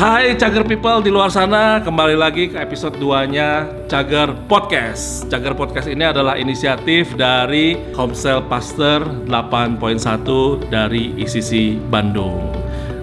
Hai Cager People di luar sana, kembali lagi ke episode 2-nya Cager Podcast. Cager Podcast ini adalah inisiatif dari Homesel Pasteur 8.1 dari ICC Bandung.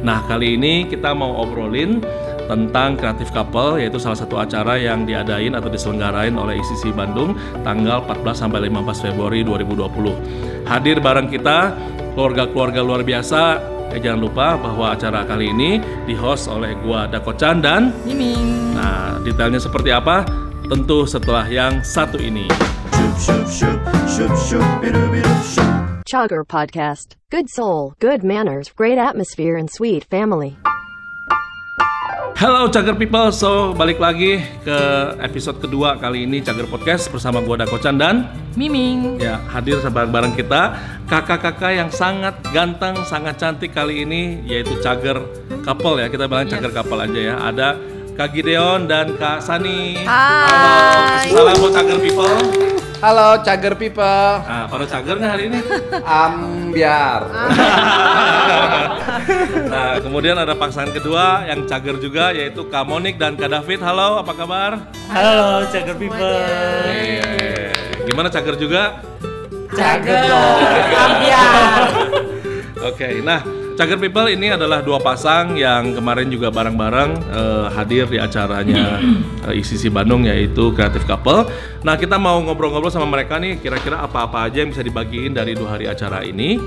Nah, kali ini kita mau obrolin tentang Creative Couple yaitu salah satu acara yang diadain atau diselenggarain oleh ICC Bandung tanggal 14 sampai 15 Februari 2020. Hadir bareng kita keluarga-keluarga luar biasa Eh jangan lupa bahwa acara kali ini di-host oleh gua Dako Chan dan Miming. Nah, detailnya seperti apa? Tentu setelah yang satu ini. Chugger Podcast. Good soul, good manners, great atmosphere, and sweet family. Halo Cager People, so balik lagi ke episode kedua kali ini Cager Podcast bersama gua Dako Chan dan Miming. ya hadir bareng-bareng kita kakak-kakak yang sangat ganteng, sangat cantik kali ini yaitu Cager Couple ya kita bilang Cager Couple aja ya. Ada Kak Gideon dan Kak Sani. Hai. Halo, salam buat Cager People. Halo Cager People, Nah, pada Cager nggak hari ini? ambiar. Nah, kemudian ada pasangan kedua yang cager juga yaitu Kak Monik dan Kak David. Halo, apa kabar? Halo Cager People. Eh, Gimana cager juga? Oke, nah Cager People ini adalah dua pasang yang kemarin juga bareng-bareng eh, hadir di acaranya eh, ICC Bandung yaitu Creative Couple. Nah kita mau ngobrol-ngobrol sama mereka nih kira-kira apa-apa aja yang bisa dibagiin dari dua hari acara ini.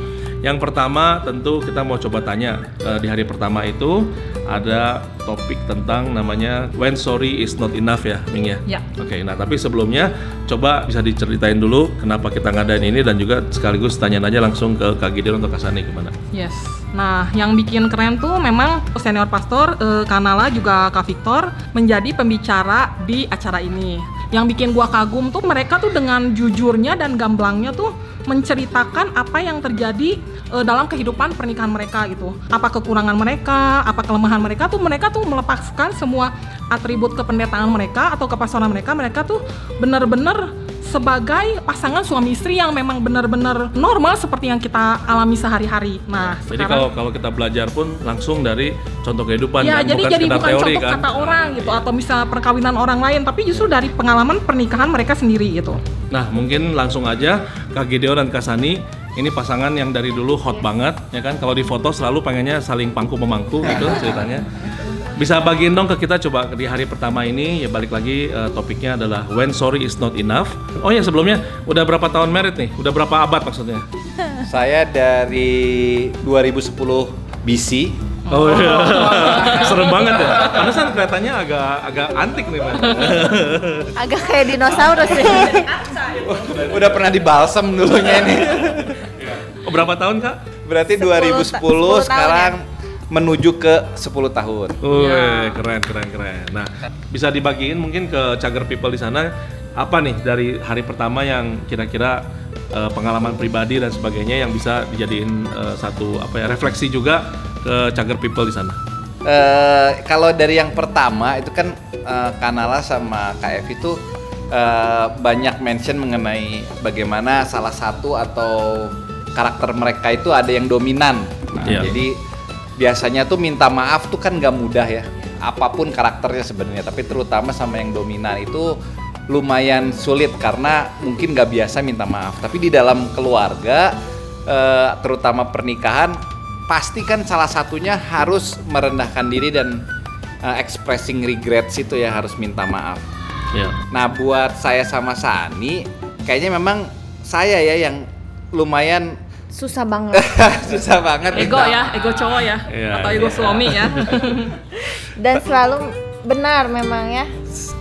Yang pertama tentu kita mau coba tanya eh, di hari pertama itu ada topik tentang namanya When Sorry Is Not Enough ya, Ming ya. Ya. Oke, nah tapi sebelumnya coba bisa diceritain dulu kenapa kita ngadain ini dan juga sekaligus tanya aja langsung ke Kak Gideon atau Kak Sani gimana? Yes. Nah, yang bikin keren tuh memang senior pastor eh, Kanala juga Kak Victor menjadi pembicara di acara ini. Yang bikin gua kagum tuh mereka tuh dengan jujurnya dan gamblangnya tuh menceritakan apa yang terjadi eh, dalam kehidupan pernikahan mereka gitu. Apa kekurangan mereka, apa kelemahan mereka tuh mereka tuh melepaskan semua atribut kependetaan mereka atau kepastoran mereka. Mereka tuh benar-benar sebagai pasangan suami istri yang memang benar-benar normal seperti yang kita alami sehari-hari. Nah, Jadi kalau kalau kita belajar pun langsung dari contoh kehidupan ya kan? jadi bukan jadi bukan teori contoh kan. kata orang gitu atau misalnya perkawinan orang lain, tapi justru dari pengalaman pernikahan mereka sendiri gitu. Nah, mungkin langsung aja Kak Gideon dan Kak Sani ini pasangan yang dari dulu hot banget ya kan kalau di foto selalu pengennya saling pangku memangku gitu ceritanya. Bisa bagiin dong ke kita coba di hari pertama ini ya balik lagi eh, topiknya adalah when sorry is not enough. Oh ya sebelumnya udah berapa tahun merit nih? Udah berapa abad maksudnya? Saya dari 2010 BC. Oh iya. Serem banget ya. Pantesan kelihatannya agak agak antik nih, Mas. agak kayak dinosaurus sih. Udah pernah dibalsem dulunya ini. Oh, berapa tahun, Kak? Berarti 10 2010 ta- 10 tahun sekarang menuju ke 10 tahun. Wih, keren keren keren. Nah, bisa dibagiin mungkin ke Cager People di sana apa nih dari hari pertama yang kira-kira eh, pengalaman pribadi dan sebagainya yang bisa dijadiin eh, satu apa ya refleksi juga ke Cager People di sana. Eh, kalau dari yang pertama itu kan eh, Kanala sama KF itu eh, banyak mention mengenai bagaimana salah satu atau karakter mereka itu ada yang dominan. Nah, Iya. Jadi biasanya tuh minta maaf tuh kan nggak mudah ya. Apa pun karakternya sebenarnya, tapi terutama sama yang dominan itu lumayan sulit karena mungkin nggak biasa minta maaf. Tapi di dalam keluarga, eh, terutama pernikahan, pasti kan salah satunya harus merendahkan diri dan eh, expressing regrets itu ya harus minta maaf. Ya. Nah buat saya sama Sani, kayaknya memang saya ya yang lumayan Susah banget. susah banget Ego ya, ego cowok ya, Iya, atau ego iya. suami ya. Dan selalu benar memang ya.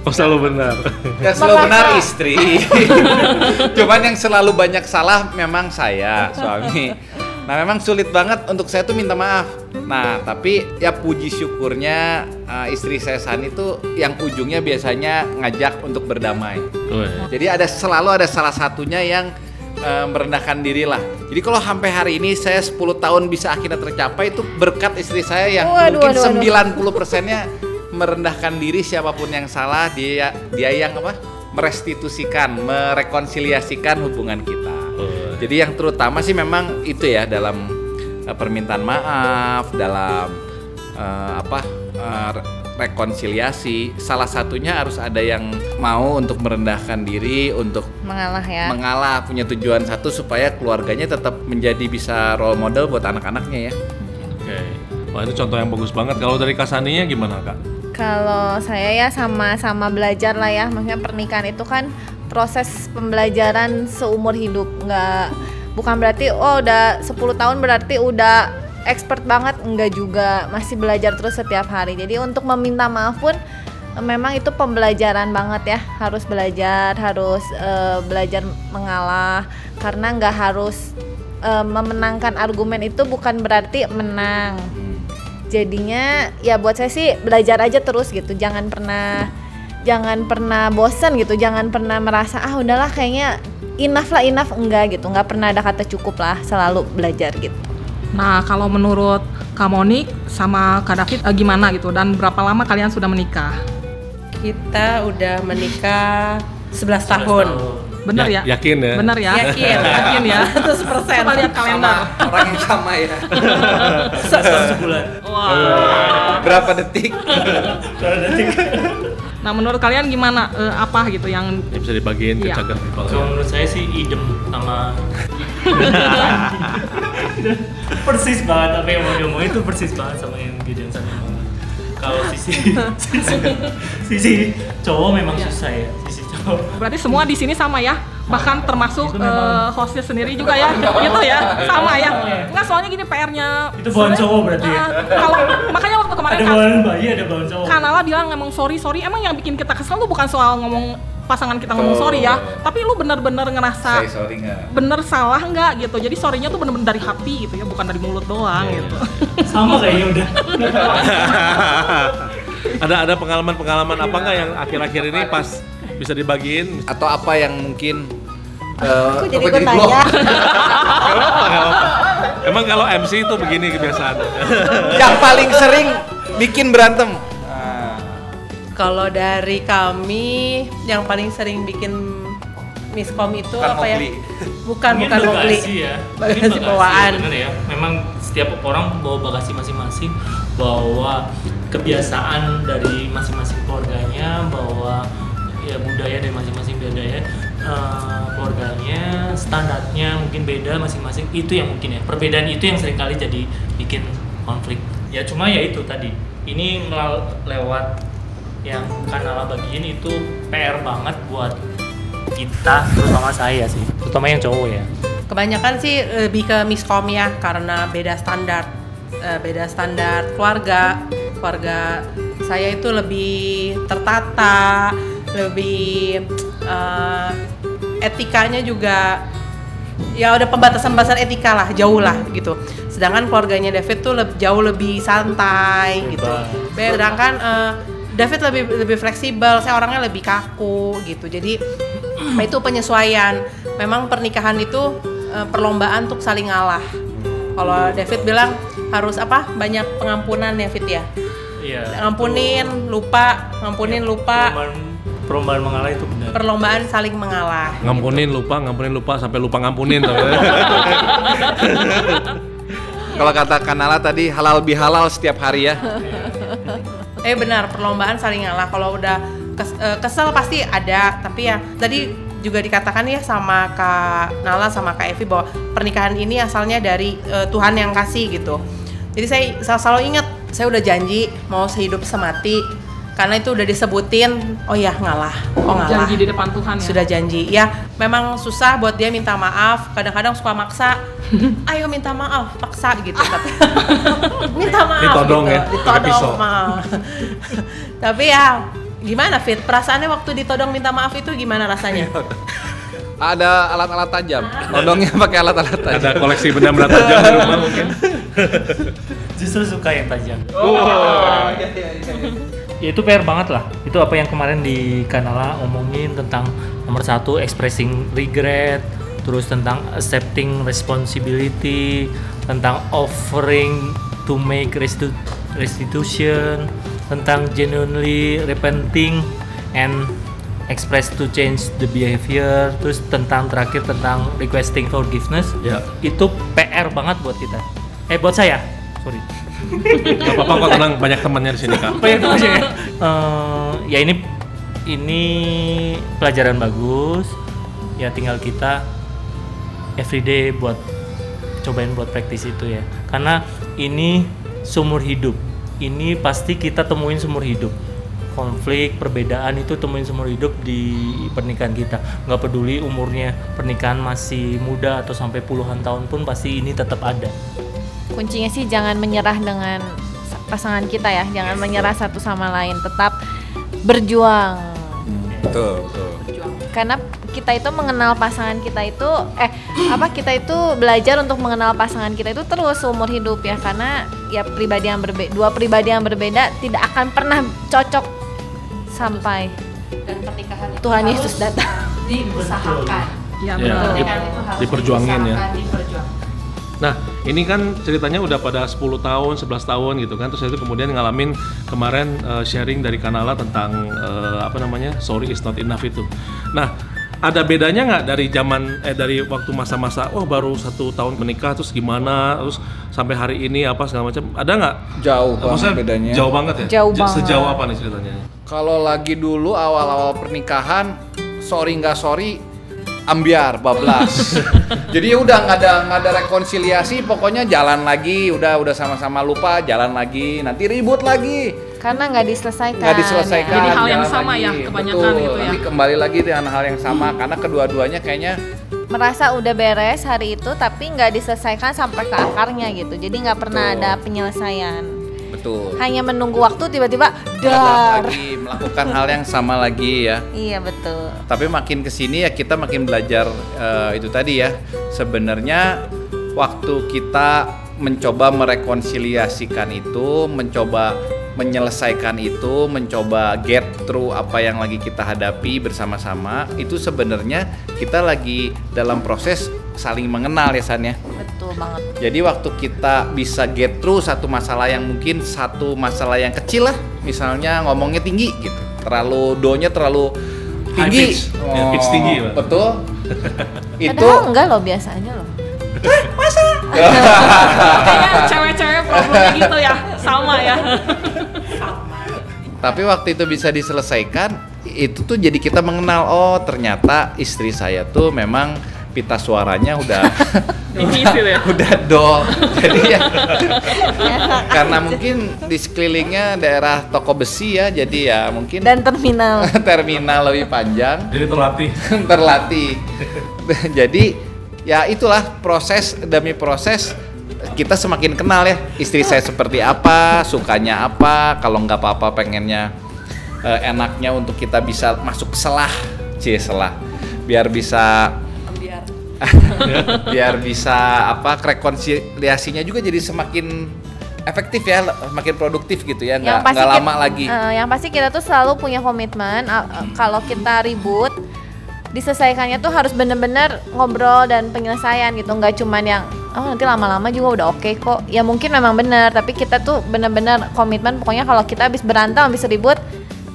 Oh, selalu benar. Ya selalu Merasa- benar istri. Cuman yang selalu banyak salah memang saya, suami. Nah memang sulit banget untuk saya tuh minta maaf. Nah tapi ya puji syukurnya uh, istri saya Sani tuh yang ujungnya biasanya ngajak untuk berdamai. Wih. Jadi ada selalu ada salah satunya yang uh, merendahkan diri lah. Jadi kalau sampai hari ini saya 10 tahun bisa akhirnya tercapai itu berkat istri saya yang Waduh, mungkin waduh, waduh. 90 persennya merendahkan diri siapa pun yang salah dia dia yang apa merestitusikan merekonsiliasikan hubungan kita. Oh. Jadi yang terutama sih memang itu ya dalam uh, permintaan maaf, dalam uh, apa eh, rekonsiliasi, salah satunya harus ada yang mau untuk merendahkan diri, untuk Mengalah ya. mengalah, punya tujuan satu supaya keluarganya tetap menjadi bisa role model buat anak-anaknya ya. Oke. Wah itu contoh yang bagus banget. Kalau dari Kasaninya gimana kak? Kalau saya ya sama-sama belajar lah ya. Maksudnya pernikahan itu kan proses pembelajaran seumur hidup. Nggak bukan berarti oh udah 10 tahun berarti udah expert banget enggak juga. Masih belajar terus setiap hari. Jadi untuk meminta maaf pun eh, memang itu pembelajaran banget ya. Harus belajar, harus eh, belajar mengalah. Karena nggak harus eh, memenangkan argumen itu bukan berarti menang. Jadinya ya buat saya sih belajar aja terus gitu. Jangan pernah jangan pernah bosen gitu. Jangan pernah merasa ah udahlah kayaknya enough lah enough. Enggak gitu. Nggak pernah ada kata cukup lah selalu belajar gitu Nah, kalau menurut Kak Monik sama Kak David eh, gimana gitu dan berapa lama kalian sudah menikah? Kita udah menikah 11 tahun. Bener ya? Ya- yakin ya? Bener ya? Yakin. Yakin ya? 100%. Coba lihat kalender. orang yang sama ya. sebulan. Berapa detik? Nah, menurut kalian gimana? Eh, apa gitu yang Ini bisa dibagiin ke Iya. cagar people. Kalau menurut saya sih idem sama persis banget apa yang mau diomongin itu persis banget sama yang Gideon ngomong. Kalau sisi, sisi sisi cowok memang susah ya, sisi cowok. berarti semua di sini sama ya? Bahkan termasuk eh, hostnya sendiri juga ya? gitu ya? Sama ya? Enggak, soalnya gini PR-nya Itu bawaan cowok berarti ya? Eh, kalau makanya waktu kemarin Ada bawaan bayi, ada bawaan cowok. Kanala bilang ngomong sorry sorry emang yang bikin kita kesel tuh bukan soal ngomong pasangan kita ngomong Oh. sorry ya tapi lu bener-bener ngerasa Say sorry nggak? bener salah nggak gitu jadi sorrynya tuh bener-bener dari hati gitu ya bukan dari mulut doang Iya, gitu Sama kayaknya udah. ada ada pengalaman-pengalaman apa nggak yang akhir-akhir ini pas bisa dibagiin? Atau apa yang mungkin eh, Kok jadi gue? Gak apa-apa, apa-apa. Emang kalau MC itu begini kebiasaan. yang paling sering bikin berantem. Kalau dari kami yang paling sering bikin miskom itu Bukan apa ya? Bukan Mungkin bukan mogli. bagasi ya. Bagasi bawaan. Bener ya. Memang setiap orang bawa bagasi masing-masing, bawa kebiasaan dari masing-masing keluarganya, bawa ya budaya dari masing-masing budaya eh, keluarganya, standarnya mungkin beda masing-masing. Itu yang mungkin ya. Perbedaan itu yang sering kali jadi bikin konflik. Ya cuma ya itu tadi. Ini lewat yang kanal bagian itu PR banget buat kita terutama saya sih terutama yang cowok ya Kebanyakan sih lebih ke miskom ya karena beda standar, Eh, beda standar keluarga. Keluarga saya itu lebih tertata, lebih eh, etikanya juga ya udah pembatasan-pembatasan etika lah jauh lah gitu. Sedangkan keluarganya David tuh leb- jauh lebih santai gitu. Bebas. Sedangkan eh, David lebih lebih fleksibel, saya orangnya lebih kaku gitu. Jadi itu penyesuaian. Memang pernikahan itu eh, perlombaan untuk saling ngalah. Kalau David bilang harus apa? Banyak pengampunan ya Fit ya. Iya. Ngampunin, lupa, ngampunin, lupa. Perlombaan, perlombaan mengalah itu benar. Perlombaan saling mengalah. Ngampunin lupa, ngampunin lupa sampai lupa ngampunin. Kalau kata Kanala tadi halal bihalal setiap hari ya. Eh benar, perlombaan saling ngalah. Kalau udah eh, kesel pasti ada, tapi ya tadi juga dikatakan ya sama Kak Nala sama Kak Evi bahwa pernikahan ini asalnya dari eh, Tuhan yang kasih gitu. Jadi saya sel- selalu ingat, saya udah janji mau sehidup semati karena itu udah disebutin, oh ya ngalah, oh ngalah. janji di depan Tuhan ya Sudah janji. Ya, memang susah buat dia minta maaf. Kadang-kadang suka maksa. Ayo minta maaf, paksa gitu. Tapi minta maaf. Ditodong gitu. ya, pakai pisau. Ditodong, maaf. Tapi ya gimana Fit? Perasaannya waktu ditodong minta maaf itu gimana rasanya? Ada alat-alat tajam. Nodongnya pakai alat-alat tajam. Ada koleksi benda-benda tajam di rumah mungkin. Justru suka yang tajam. Oh. Ya itu PR banget lah. Itu apa yang kemarin di Kanala omongin tentang nomor satu expressing regret, terus tentang accepting responsibility, tentang offering to make restitu- restitution, tentang genuinely repenting and express to change the behavior, terus tentang terakhir tentang requesting forgiveness. Ya. Itu PR banget buat kita. Eh buat saya, sorry. Gak apa-apa kok tenang, banyak temannya di sini kak. Apa ya itu aja ya? Eh, ya ini ini pelajaran bagus. Ya tinggal kita everyday buat cobain buat praktis itu ya. Karena ini sumur hidup. Ini pasti kita temuin sumur hidup. Konflik, perbedaan itu temuin sumur hidup di pernikahan kita. Nggak peduli umurnya pernikahan masih muda atau sampai puluhan tahun pun pasti ini tetap ada. Kuncinya sih jangan menyerah dengan sa- pasangan kita ya jangan menyerah satu sama lain tetap berjuang Betul, betul. karena kita itu mengenal pasangan kita itu eh apa kita itu belajar untuk mengenal pasangan kita itu terus seumur hidup ya karena ya pribadi yang berbeda dua pribadi yang berbeda tidak akan pernah cocok sampai Dan pernikahan itu Tuhan Yesus datang diusahakan. Ya, Ya, betul. harus diperjuangin ya. Nah, ini kan ceritanya udah pada 10 tahun, 11 tahun gitu kan. Terus itu kemudian ngalamin kemarin eh, sharing dari Kanala tentang eh, apa namanya? Sorry is not enough itu. Nah, ada bedanya nggak dari zaman eh dari waktu masa-masa oh baru satu tahun menikah terus gimana terus sampai hari ini apa segala macam ada nggak Jauh banget maksudnya bedanya. jauh banget ya Jauh banget. sejauh apa nih ceritanya Kalau lagi dulu awal-awal pernikahan, sorry nggak sorry, ambiar bablas. Jadi ya udah nggak ada nggak ada rekonsiliasi, pokoknya jalan lagi, udah udah sama-sama lupa, jalan lagi, nanti ribut lagi, karena nggak diselesaikan nggak diselesaikan. Jadi hal yang sama ya, lagi. kebanyakan Betul, gitu ya. Nanti kembali lagi dengan hal yang sama, karena kedua-duanya kayaknya merasa udah beres hari itu tapi nggak diselesaikan sampai ke akarnya gitu jadi nggak pernah Betul. ada penyelesaian betul. hanya menunggu waktu tiba-tiba dar lagi melakukan hal yang sama lagi ya. iya betul Tapi makin ke sini ya kita makin belajar eh, itu tadi ya. Sebenarnya waktu kita mencoba merekonsiliasikan itu, mencoba menyelesaikan itu, mencoba get through apa yang lagi kita hadapi bersama-sama, itu sebenarnya kita lagi dalam proses saling mengenal ya San ya. betul banget Jadi waktu kita bisa get through satu masalah yang mungkin satu masalah yang kecil lah, misalnya ngomongnya tinggi gitu, terlalu do-nya terlalu High tinggi, pitch. Ya, pitch tinggi, Pak. betul. itu padahal enggak loh biasa aja loh Kayaknya cewek-cewek problemnya gitu ya, sama ya. tapi waktu itu bisa diselesaikan, itu tuh jadi kita mengenal oh ternyata istri saya tuh memang pita suaranya udah ya. udah do. Jadi ya karena mungkin di sekelilingnya daerah toko besi ya, jadi ya mungkin dan terminal terminal lebih panjang. jadi terlatih terlatih. Jadi ya itulah proses demi proses kita semakin kenal ya istri saya seperti apa, sukanya apa, kalau nggak apa-apa pengennya eh, enaknya untuk kita bisa masuk selah, cie selah, biar bisa Biar bisa apa rekonsiliasinya juga jadi semakin efektif ya, makin produktif gitu ya, nggak nggak kita- lama lagi. eh, yang pasti kita tuh selalu punya komitmen eh, kalau kita ribut diselesaikannya tuh harus bener-bener ngobrol dan penyelesaian gitu. Nggak cuman yang oh nanti lama-lama juga udah oke kok. Ya mungkin memang bener tapi kita tuh bener-bener komitmen. Pokoknya kalau kita habis berantem habis ribut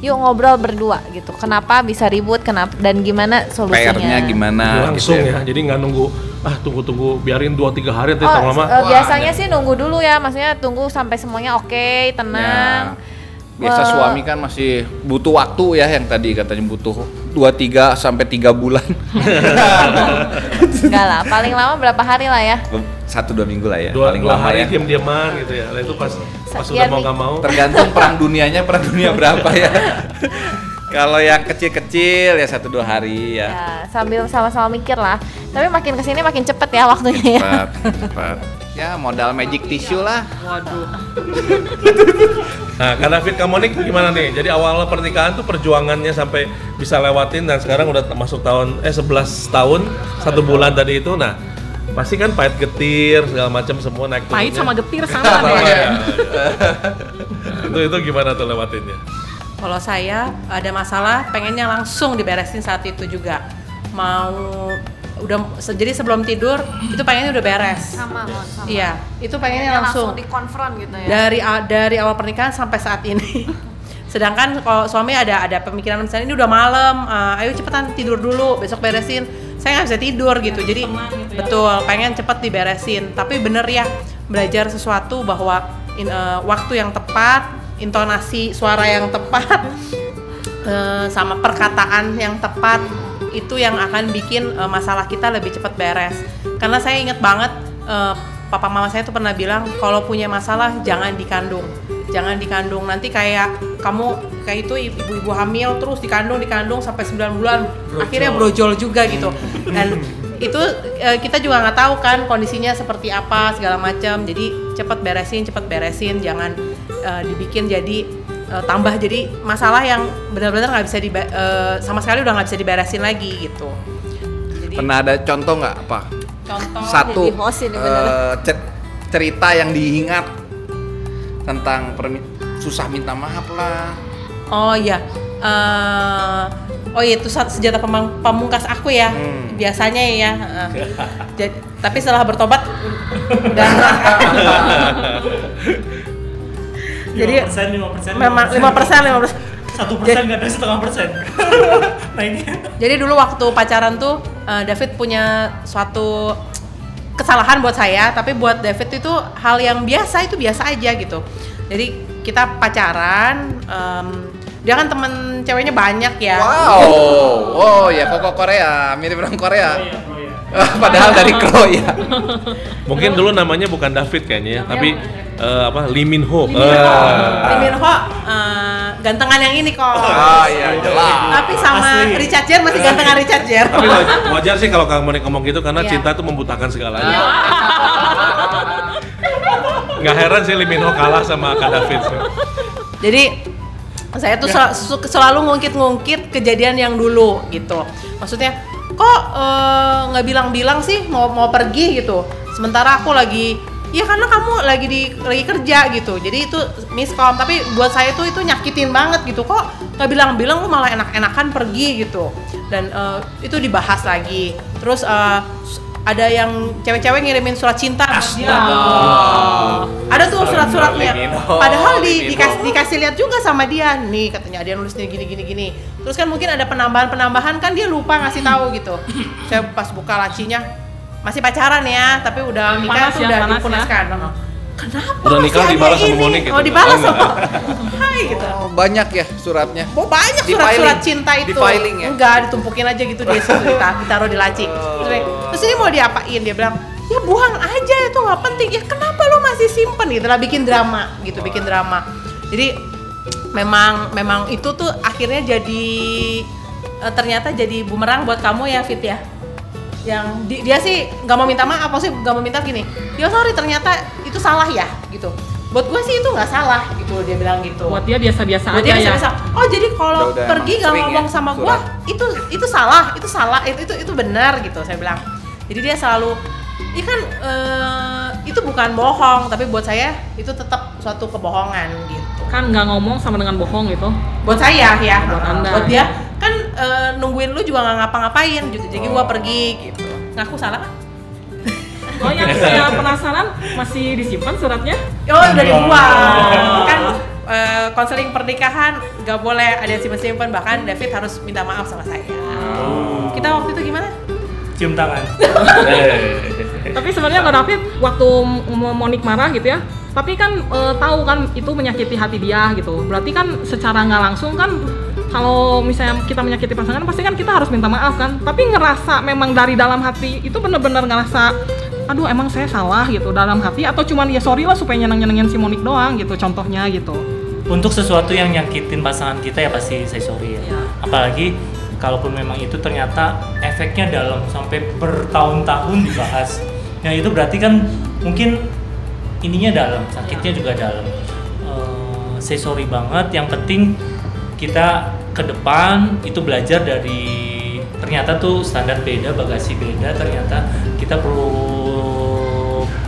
yuk ngobrol berdua gitu kenapa bisa ribut kenapa dan gimana solusinya PR-nya gimana? langsung gitu ya jadi nggak nunggu ah tunggu-tunggu biarin dua tiga hari nanti Oh, terlalu lama eh, biasanya sih nunggu dulu ya, maksudnya tunggu sampai semuanya oke, tenang. Ya. Biasa Wah. suami kan masih butuh waktu ya yang tadi katanya butuh 2 3 sampai 3 bulan. Enggak lah, paling lama berapa hari lah ya. Satu dua minggu lah ya. dua, paling dua lama hari ya. diam-diaman gitu ya Nah, itu pas pas udah mau nggak mau Tergantung perang dunianya perang dunia berapa ya. Kalau yang kecil-kecil ya satu dua hari ya. Ya, sambil sama-sama mikir lah. Tapi makin ke sini makin cepet ya waktunya ya. Cepat, cepat. Ya modal magic tissue lah. Waduh. Nah, karena Fit kamu nih gimana nih? Jadi awal pernikahan tuh perjuangannya sampai bisa lewatin dan sekarang udah masuk tahun eh 11 tahun satu bulan tadi itu. Nah, pasti kan pahit getir segala macam semua naik Pahit turunnya. sama getir sama Sama deh. ya. itu itu gimana tuh lewatinnya? Kalau saya ada masalah, pengennya langsung diberesin saat itu juga. Mau udah jadi sebelum tidur itu pengennya udah beres. Sama, sama. Iya, itu pengennya langsung. dikonfront gitu ya. Dari dari awal pernikahan sampai saat ini. Sedangkan kalau suami ada ada pemikiran misalnya ini udah malam, eh, ayo cepetan tidur dulu, besok beresin. Saya nggak bisa tidur gitu. Jadi gitu ya. betul, pengen cepet diberesin. Tapi bener ya belajar sesuatu bahwa in, eh, waktu yang tepat, intonasi suara yang tepat, eh, sama perkataan yang tepat itu yang akan bikin eh, masalah kita lebih cepat beres. Karena saya ingat banget eh, papa mama saya tuh pernah bilang kalau punya masalah jangan dikandung, jangan dikandung. Nanti kayak kamu kayak itu ibu-ibu hamil terus dikandung dikandung sampai 9 bulan akhirnya brojol juga gitu. Dan itu eh, kita juga nggak tahu kan kondisinya seperti apa segala macam. Jadi cepet beresin cepet beresin. Jangan eh, dibikin jadi eh, tambah jadi masalah yang benar-benar nggak bisa eh, sama sekali udah nggak bisa diberesin lagi gitu. Jadi Pernah ada contoh nggak apa? contoh Satu jadi host ini eh, cer- cerita yang diingat tentang susah minta maaf lah. Oh iya. Eh, oh iya itu senjata pamungkas aku ya. Hmm. Biasanya ya. Jadi, tapi setelah bertobat udah Jadi, persen lima persen memang 5% 5%. satu persen nggak ada setengah persen nah ini Jadi dulu waktu pacaran tuh eh, David punya suatu kesalahan buat saya, tapi buat David itu hal yang biasa itu biasa aja gitu. Jadi kita pacaran, em, dia kan temen ceweknya banyak ya. Wow, oh ya koko Korea, mirip orang Korea. oh iya Padahal dari Kro ya. Mungkin dulu namanya bukan David kayaknya ya, tapi eh, apa Lee Min Ho. Lee Min Ho, Eh. Lee Min Ho eh, gantengan yang ini kok. Ah iya jelas. Tapi sama Asli. Richard Gere masih gantengan Richard Gere. Tapi wajar, wajar sih kalau kamu ngomong gitu karena Iya. cinta tuh membutakan segalanya. Nggak heran sih Lee Min Ho kalah sama Kak David. Jadi saya tuh sel- su- selalu ngungkit-ngungkit kejadian yang dulu gitu. Maksudnya kok eh, nggak bilang-bilang sih mau mau pergi gitu. Sementara aku lagi ya karena kamu lagi di lagi kerja gitu. Jadi itu miskom. Tapi buat saya tuh itu nyakitin banget gitu. Kok nggak bilang-bilang lu malah enak-enakan pergi gitu. Dan eh, itu dibahas lagi. Terus eh, ada yang cewek-cewek ngirimin surat cinta dia. Ada tuh surat-suratnya. Padahal di, dikasih, lihat juga sama dia. Nih katanya dia nulisnya gini gini gini. Terus kan mungkin ada penambahan-penambahan kan dia lupa ngasih tahu gitu. Saya pas buka lacinya masih pacaran ya, tapi udah nikah Panas tuh ya, dipunaskan. Kenapa? Udah nikah dibalas sama ini? Monik gitu. Oh, dibalas Oh, sama. Hai gitu. Oh, banyak ya suratnya. Oh banyak surat-surat cinta Di itu. filing ya? Enggak, ditumpukin aja gitu di situ dita- ditaruh di laci. Terus ini mau diapain? Dia bilang, "Ya buang aja itu nggak penting." Ya kenapa lo masih simpen gitu lah bikin drama gitu, bikin drama. Jadi memang memang itu tuh akhirnya jadi eh, ternyata jadi bumerang buat kamu ya Fit ya yang di- dia sih nggak mau minta maaf apa sih nggak mau minta gini ya sorry ternyata itu salah ya gitu buat gue sih itu nggak salah gitu dia bilang gitu Buat dia biasa-biasa Buat aja dia ya. bisa-bisa, oh jadi kalau Udah- udah pergi nggak sering ngomong ya, sama gua surat. itu itu salah itu salah itu itu itu benar gitu saya bilang jadi dia selalu Iya kan eh, itu bukan bohong tapi buat saya itu tetap suatu kebohongan gitu Kan nggak ngomong sama dengan bohong gitu. buat saya ya Buat Anda. buat dia eh, nungguin lu juga nggak ngapa-ngapain gitu. Jadi gua pergi gitu. Ngaku salah kan? Oh yang saya penasaran masih disimpan suratnya? Oh udah dibuang. Kan eh, konseling pernikahan nggak boleh ada yang simpen-simpen. Bahkan David harus minta maaf sama saya. Kita waktu itu gimana? Cium tangan. Tapi sebenarnya Kak David waktu Monik marah gitu ya, tapi kan e, tahu kan itu menyakiti hati dia gitu. Berarti kan secara nggak langsung kan kalau misalnya kita menyakiti pasangan pasti kan kita harus minta maaf kan. Tapi ngerasa memang dari dalam hati itu bener-bener ngerasa aduh emang saya salah gitu dalam hati atau cuman ya sorry lah supaya nyeneng-nyenengin si Monik doang gitu contohnya gitu. untuk sesuatu yang nyakitin pasangan kita ya pasti saya sorry ya. Iya. Apalagi kalaupun memang itu ternyata efeknya dalam sampai bertahun-tahun dibahas. Nah itu berarti kan mungkin ininya dalam, sakitnya juga dalam. Eh, saya sorry banget. Yang penting kita ke depan itu belajar dari ternyata tuh standar beda, bagasi beda. Ternyata kita perlu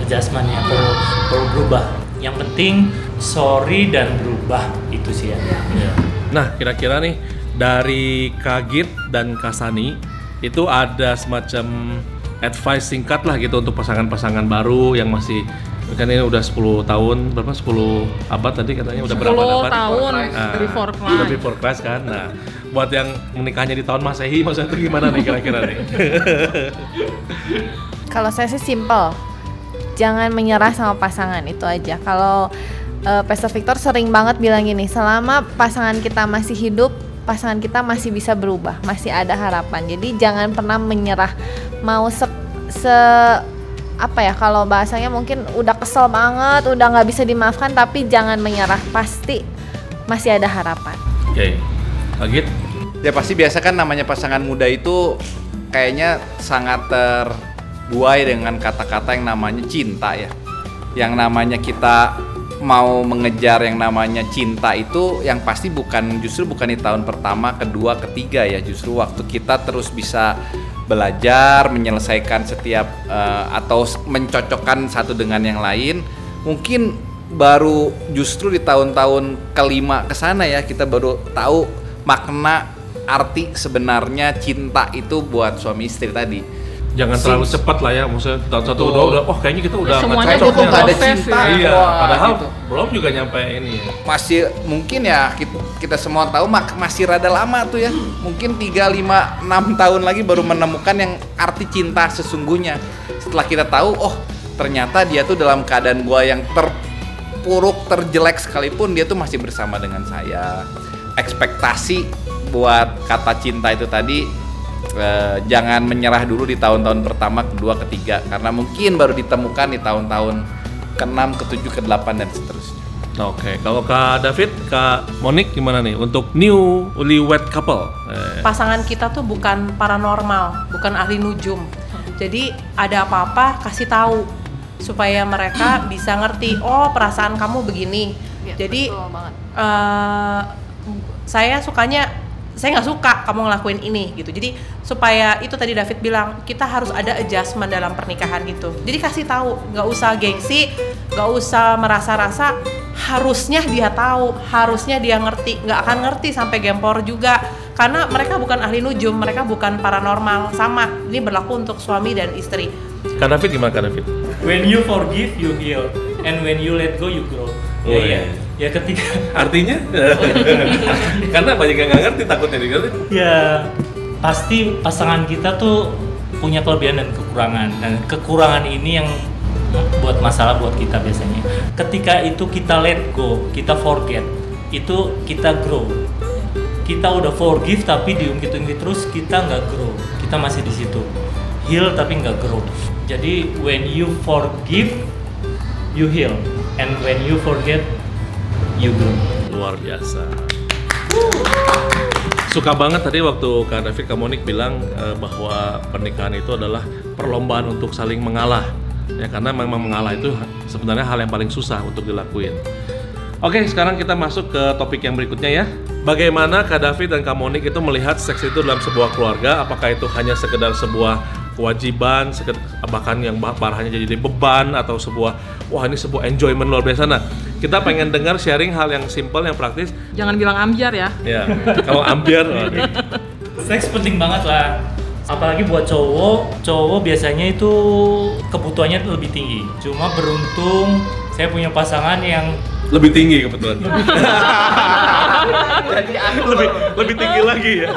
adjustmentnya, perlu perlu berubah. Yang penting sorry dan berubah itu sih ya. Iya. Nah, kira-kira nih dari Kagit dan Kasani itu ada semacam advice singkat lah gitu untuk pasangan-pasangan baru yang masih kan ini udah 10 tahun berapa 10 abad tadi katanya udah berapa 10 abad? tahun Ah, before udah Christ. before Christ kan. Nah, buat yang menikahnya di tahun Masehi maksudnya itu gimana nih kira-kira nih? Kalau saya sih simple. jangan menyerah sama pasangan itu aja. Kalau uh, Pastor Victor sering banget bilang gini, selama pasangan kita masih hidup, pasangan kita masih bisa berubah, masih ada harapan. Jadi jangan pernah menyerah. Mau se, se apa ya kalau bahasanya mungkin udah kesel banget, udah nggak bisa dimaafkan, tapi jangan menyerah. Pasti masih ada harapan. Oke, Agit. Ya pasti biasa kan namanya pasangan muda itu kayaknya sangat terbuai dengan kata-kata yang namanya cinta ya. Yang namanya kita mau mengejar yang namanya cinta itu yang pasti bukan justru bukan di tahun pertama, kedua, ketiga ya. Justru waktu kita terus bisa belajar menyelesaikan setiap uh, atau mencocokkan satu dengan yang lain mungkin baru justru di tahun-tahun kelima ke sana ya kita baru tahu makna arti sebenarnya cinta itu buat suami istri tadi. Jangan terlalu cepat lah ya, maksudnya tahun satu udah udah, oh kayaknya kita udah semuanya nggak cocok butuh ada proses cinta. ya. Iya, Wah, padahal gitu. belum juga nyampe ini ya. Masih mungkin ya kita, kita semua tahu masih rada lama tuh ya. Mungkin 3 5 6 tahun lagi baru menemukan yang arti cinta sesungguhnya. Setelah kita tahu, oh ternyata dia tuh dalam keadaan gua yang terpuruk, terjelek sekalipun dia tuh masih bersama dengan saya. Ekspektasi buat kata cinta itu tadi eh, jangan menyerah dulu di tahun-tahun pertama, kedua, ketiga karena mungkin baru ditemukan di tahun-tahun ke-6, ke-7, ke-8 dan seterusnya. Oke, kalau Kak David, Kak Monik gimana nih untuk new newlywed couple? Eh, pasangan kita tuh bukan paranormal, bukan ahli nujum. Jadi ada apa-apa kasih tahu supaya mereka bisa ngerti. Oh perasaan kamu begini. Jadi eh, saya sukanya saya nggak suka kamu ngelakuin ini gitu. Jadi supaya itu tadi David bilang kita harus ada adjustment dalam pernikahan itu. Jadi kasih tahu, nggak usah gengsi, nggak usah merasa-rasa harusnya dia tahu, harusnya dia ngerti, nggak akan ngerti sampai gempor juga karena mereka bukan ahli nujum, mereka bukan paranormal sama. Ini berlaku untuk suami dan istri. Kak David gimana Kak David? When you forgive, you heal, and when you let go, you grow. Oh, ya, iya. ya. Ya ketika Artinya? Karena banyak yang nggak ngerti takutnya diganti. ya pasti pasangan kita tuh punya kelebihan dan kekurangan. Dan kekurangan ini yang buat masalah buat kita biasanya. Ketika itu kita let go kita forget itu kita grow. Kita udah forgive tapi diungkit-ungkit terus kita nggak grow. Kita masih di situ. Heal tapi nggak grow. Jadi when you forgive you heal. And when you forget you Luar biasa. Suka banget tadi waktu Kak David Kak Monik bilang eh, bahwa pernikahan itu adalah perlombaan untuk saling mengalah. Ya karena memang mengalah itu sebenarnya hal yang paling susah untuk dilakuin. Oke, sekarang kita masuk ke topik yang berikutnya ya. Bagaimana Kak David dan Kak Monik itu melihat seks itu dalam sebuah keluarga? Apakah itu hanya sekedar sebuah kewajiban, bahkan yang parahnya jadi beban atau sebuah wah ini sebuah enjoyment luar biasa. Nah, kita pengen dengar sharing hal yang simple, yang praktis. Jangan bilang amjar ya. Ya, kalau ambiar. Seks penting banget lah. Apalagi buat cowok, cowok biasanya itu kebutuhannya lebih tinggi. Cuma beruntung saya punya pasangan yang lebih tinggi kebetulan. lebih lebih tinggi lagi ya.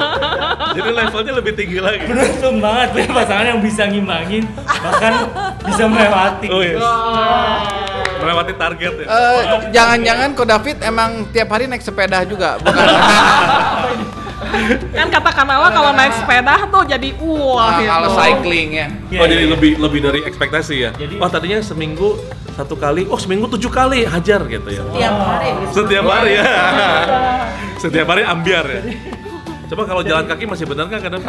Jadi levelnya lebih tinggi lagi. beruntung banget punya pasangan yang bisa ngimbangin, bahkan bisa melewati. Oh iya. Melewati target ya. Eh, jangan-jangan kok David emang tiap hari naik sepeda juga, bukan? Kan kata Kanala kalau naik sepeda tuh jadi wah Nah, gitu. kalau cycling ya. Iya, oh jadi iya. lebih lebih dari ekspektasi ya. Jadi- Wah tadinya seminggu satu kali, oh seminggu tujuh kali hajar gitu ya. Tiap hari. Setiap hari ya. Setiap hari ambiar ya. Coba kalau jalan kaki masih benar nggak kadang?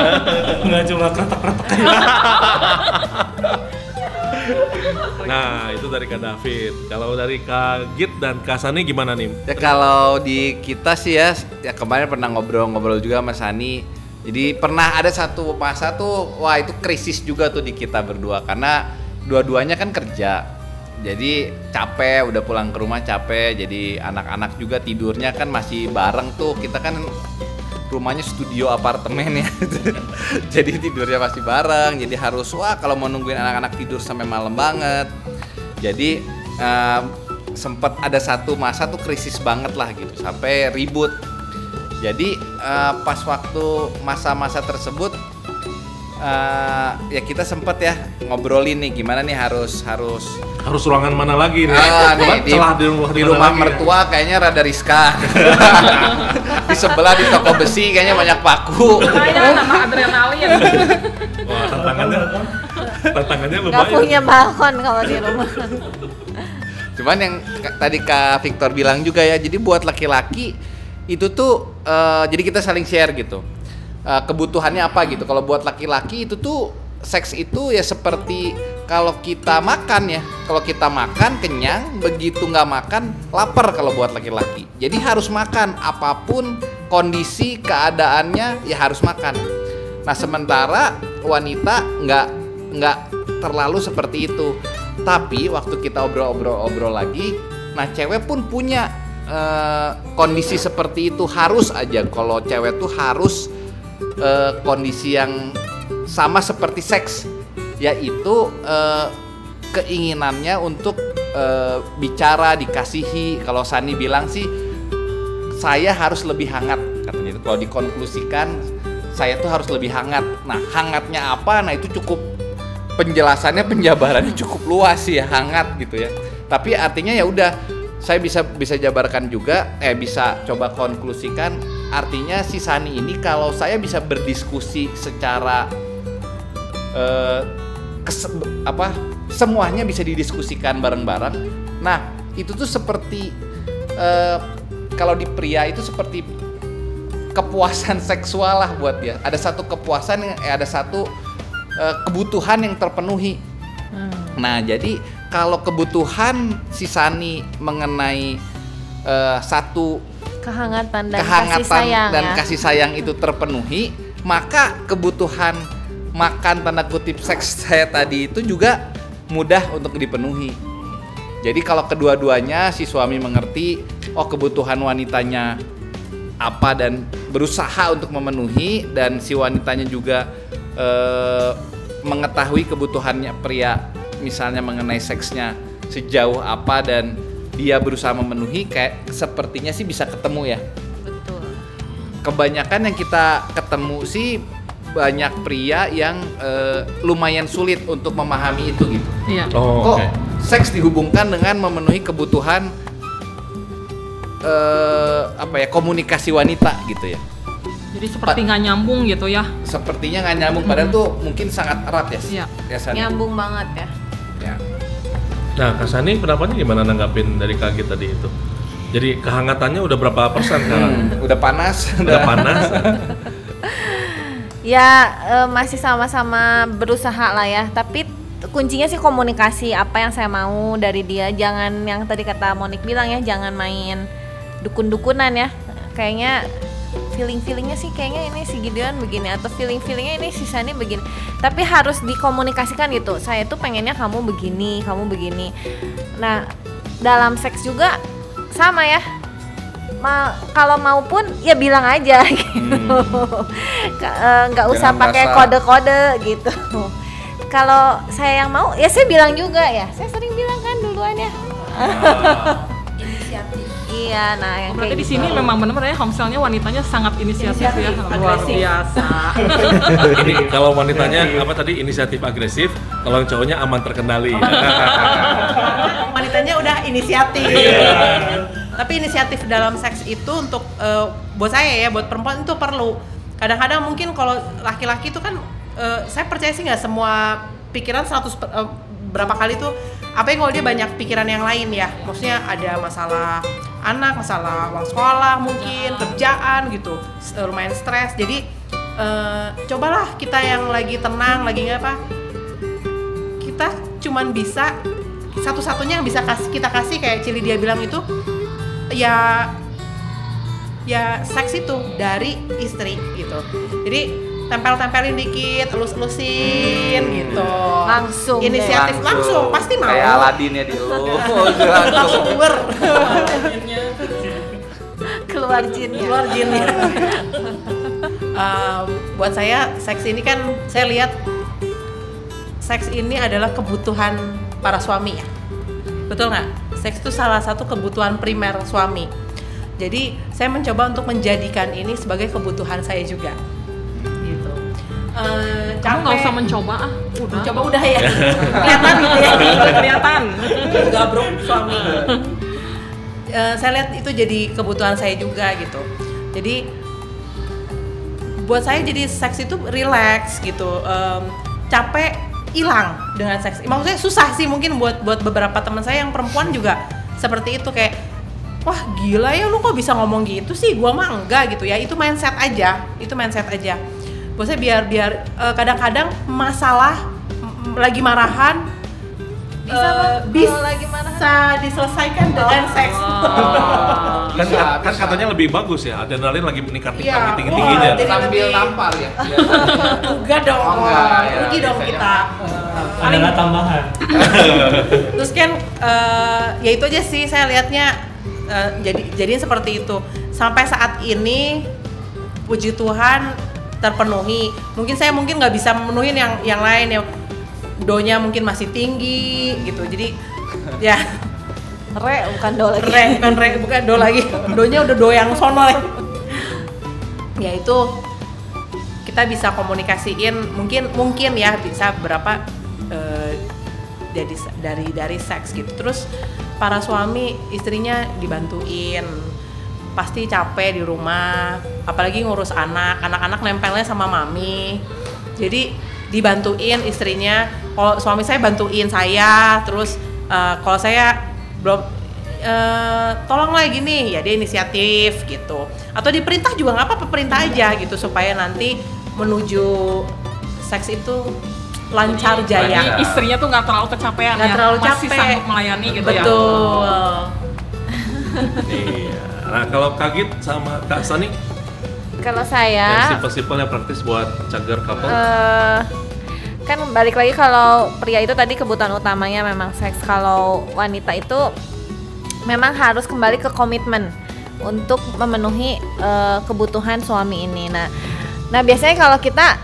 nggak cuma kretek-kretek Nah itu dari Kak David. Kalau dari Kak Git dan Kak Sani gimana nih? Ya kalau di kita sih ya, ya kemarin pernah ngobrol-ngobrol juga sama Sani. Jadi pernah ada satu masa tuh, wah itu krisis juga tuh di kita berdua karena dua-duanya kan kerja. Jadi capek, udah pulang ke rumah capek. Jadi anak-anak juga tidurnya kan masih bareng tuh. Kita kan rumahnya studio apartemen ya. jadi tidurnya masih bareng. Jadi harus wah kalau mau nungguin anak-anak tidur sampai malam banget. Jadi eh, sempet ada satu masa tuh krisis banget lah gitu sampai ribut. Jadi eh, pas waktu masa-masa tersebut eh, ya kita sempet ya ngobrolin nih gimana nih harus harus Harus ruangan mana lagi nih? Ah, nih, di, celah di rumah, di rumah ya? mertua kayaknya rada riskan. di sebelah di toko besi kayaknya banyak paku. Nama adrenalin. Wah, tantangannya tantangannya lumayan. punya balkon kalau di rumah Cuman yang tadi Kak Victor bilang juga ya, jadi buat laki-laki itu tuh eh, jadi kita saling share gitu. Eh, kebutuhannya apa gitu. Kalau buat laki-laki itu tuh seks itu ya seperti kalau kita makan ya. Kalau kita makan kenyang, begitu nggak makan lapar kalau buat laki-laki. Jadi harus makan apa pun kondisi keadaannya ya harus makan. Nah sementara wanita nggak nggak terlalu seperti itu. Tapi waktu kita obrol-obrol-obrol lagi, nah cewek pun punya eh, kondisi seperti itu harus aja. Kalau cewek tuh harus eh, kondisi yang sama seperti seks, yaitu eh, keinginannya untuk eh, bicara, dikasihi. Kalau Sani bilang sih saya harus lebih hangat. Katanya itu. Kalau dikonklusikan saya tuh harus lebih hangat. Nah hangatnya apa? Nah itu cukup penjelasannya penjabarannya cukup luas sih ya hangat gitu ya. Tapi artinya ya udah saya bisa bisa jabarkan juga eh bisa coba konklusikan artinya si Sani ini kalau saya bisa berdiskusi secara eh, kes- apa semuanya bisa didiskusikan bareng-bareng nah itu tuh seperti eh, kalau di pria itu seperti kepuasan seksual lah buat dia. Ada satu kepuasan yang eh, ada satu eh, kebutuhan yang terpenuhi. Nah, jadi kalau kebutuhan si Sani mengenai eh, satu kehangatan dan kehangatan kasih sayang dan ya kasih sayang itu terpenuhi, maka kebutuhan makan tanda kutip seks saya tadi itu juga mudah untuk dipenuhi. Jadi kalau kedua-duanya si suami mengerti, oh kebutuhan wanitanya apa dan berusaha untuk memenuhi dan si wanitanya juga eh, mengetahui kebutuhannya pria misalnya mengenai seksnya sejauh apa dan dia berusaha memenuhi kayak sepertinya sih bisa ketemu ya betul kebanyakan yang kita ketemu sih banyak pria yang eh, lumayan sulit untuk memahami itu gitu Iya. Oh, kok oke. seks dihubungkan dengan memenuhi kebutuhan eh apa ya komunikasi wanita gitu ya Jadi seperti nggak nyambung gitu ya. sepertinya nggak nyambung padahal tuh mungkin sangat erat ya Iya. ya, nyambung banget Ya. Nah, Kak Sani pendapatnya gimana nanggapin dari Kagi tadi itu? Jadi kehangatannya udah berapa persen sekarang? Hmm, udah panas Udah panas? ya eh, masih sama-sama berusaha lah ya tapi kuncinya sih komunikasi apa yang saya mau dari dia jangan yang tadi kata Monik bilang ya jangan main dukun-dukunan ya kayaknya feeling-feelingnya sih kayaknya ini si Gideon begini atau feeling-feelingnya ini si Sani begini. Tapi harus dikomunikasikan gitu saya tuh pengennya kamu begini kamu begini. Nah dalam seks juga sama ya. Ma- kalau mau pun ya bilang aja gitu. Eh, nggak usah Jangan pakai kode-kode gitu. Kalau saya yang mau ya saya bilang juga ya. Saya sering bilang kan duluan ya iya nah yang Berarti kayak di sini gitu. memang benar-benar ya homselnya wanitanya sangat inisiatif, ya, Inisiatif, luar agresif. biasa. Ini kalau wanitanya apa tadi inisiatif agresif, kalau yang cowoknya aman terkendali. wanitanya udah inisiatif. Tapi inisiatif dalam seks itu untuk eh, buat saya ya, buat perempuan itu perlu. Kadang-kadang mungkin kalau laki-laki itu kan eh, saya percaya sih nggak semua pikiran 100 per- eh, berapa kali tuh apa ya kalau dia banyak pikiran yang lain ya. Maksudnya ada masalah anak, masalah uang sekolah mungkin, kerjaan gitu. eh, lumayan stres. Jadi eh, cobalah kita yang lagi tenang, lagi nggak apa kita cuman bisa satu-satunya yang bisa kasih kita kasih kayak Cili dia bilang itu ya ya seks itu dari istri gitu jadi tempel-tempelin dikit elus-elusin gitu. Langsung deh. inisiatif langsung, pasti mau. Kayak Aladin ya di. Lu langsung. Langsung ber keluar jinnya. Keluar jinnya. Um, buat saya seks ini kan saya lihat seks ini adalah kebutuhan para suami ya. Betul nggak? Seks itu salah satu kebutuhan primer suami. Jadi saya mencoba untuk menjadikan ini sebagai kebutuhan saya juga gitu eh, Kamu nggak capek. usah mencoba ah. Udah. Coba udah ya. Kelihatan gitu ya. Kelihatan. Gabrok suami. Eh, saya lihat itu jadi kebutuhan saya juga gitu. Jadi buat saya jadi seks itu relax gitu. Em, capek hilang dengan seks. Maksudnya susah sih mungkin buat buat beberapa teman saya yang perempuan juga seperti itu kayak wah gila ya lu kok bisa ngomong gitu sih gua mah enggak gitu ya itu mindset aja itu mindset aja saya biar biar eh, kadang-kadang masalah mm, lagi marahan Bisa, Bang, bisa lagi marahan. diselesaikan dengan seks. Kan, Bisa, kan bisa. katanya lebih bagus ya adrenalin lagi meningkat Iya. lagi tinggi tingginya jadi- Sambil lebih- nampar ya. enggak dong Oh, enggak, ya, rugi dong kita. Adalah tambahan. Terus kan eh, ya itu aja sih saya lihatnya eh, jadi jadinya seperti itu. Sampai saat ini puji Tuhan terpenuhi. Mungkin saya mungkin nggak bisa memenuhi yang yang lain ya donya mungkin masih tinggi gitu. Jadi ya. Re bukan do lagi. re bukan re bukan do lagi. Donya udah do yang sono ya. ya itu kita bisa komunikasiin mungkin mungkin ya bisa berapa eh, jadi dari dari seks gitu. Terus para suami istrinya dibantuin pasti capek di rumah apalagi ngurus anak. Anak-anak nempelnya sama mami. Jadi dibantuin istrinya. Kalau suami saya bantuin saya terus eh, kalau saya belum eh, tolonglah gini. Ya dia inisiatif gitu. Atau diperintah juga nggak apa-apa perintah aja gitu supaya nanti menuju seks itu lancar jaya. Jadi istrinya tuh nggak terlalu kecapean Nggak ya. terlalu Masih capek. sanggup melayani gitu ya. betul. Iya nah kalau kaget sama kak Sani Kalau yang saya simple-simple yang praktis buat cagar couple eh kan balik lagi kalau pria itu tadi kebutuhan utamanya memang seks. Kalau wanita itu memang harus kembali ke komitmen untuk memenuhi eh, kebutuhan suami ini. Nah, nah biasanya kalau kita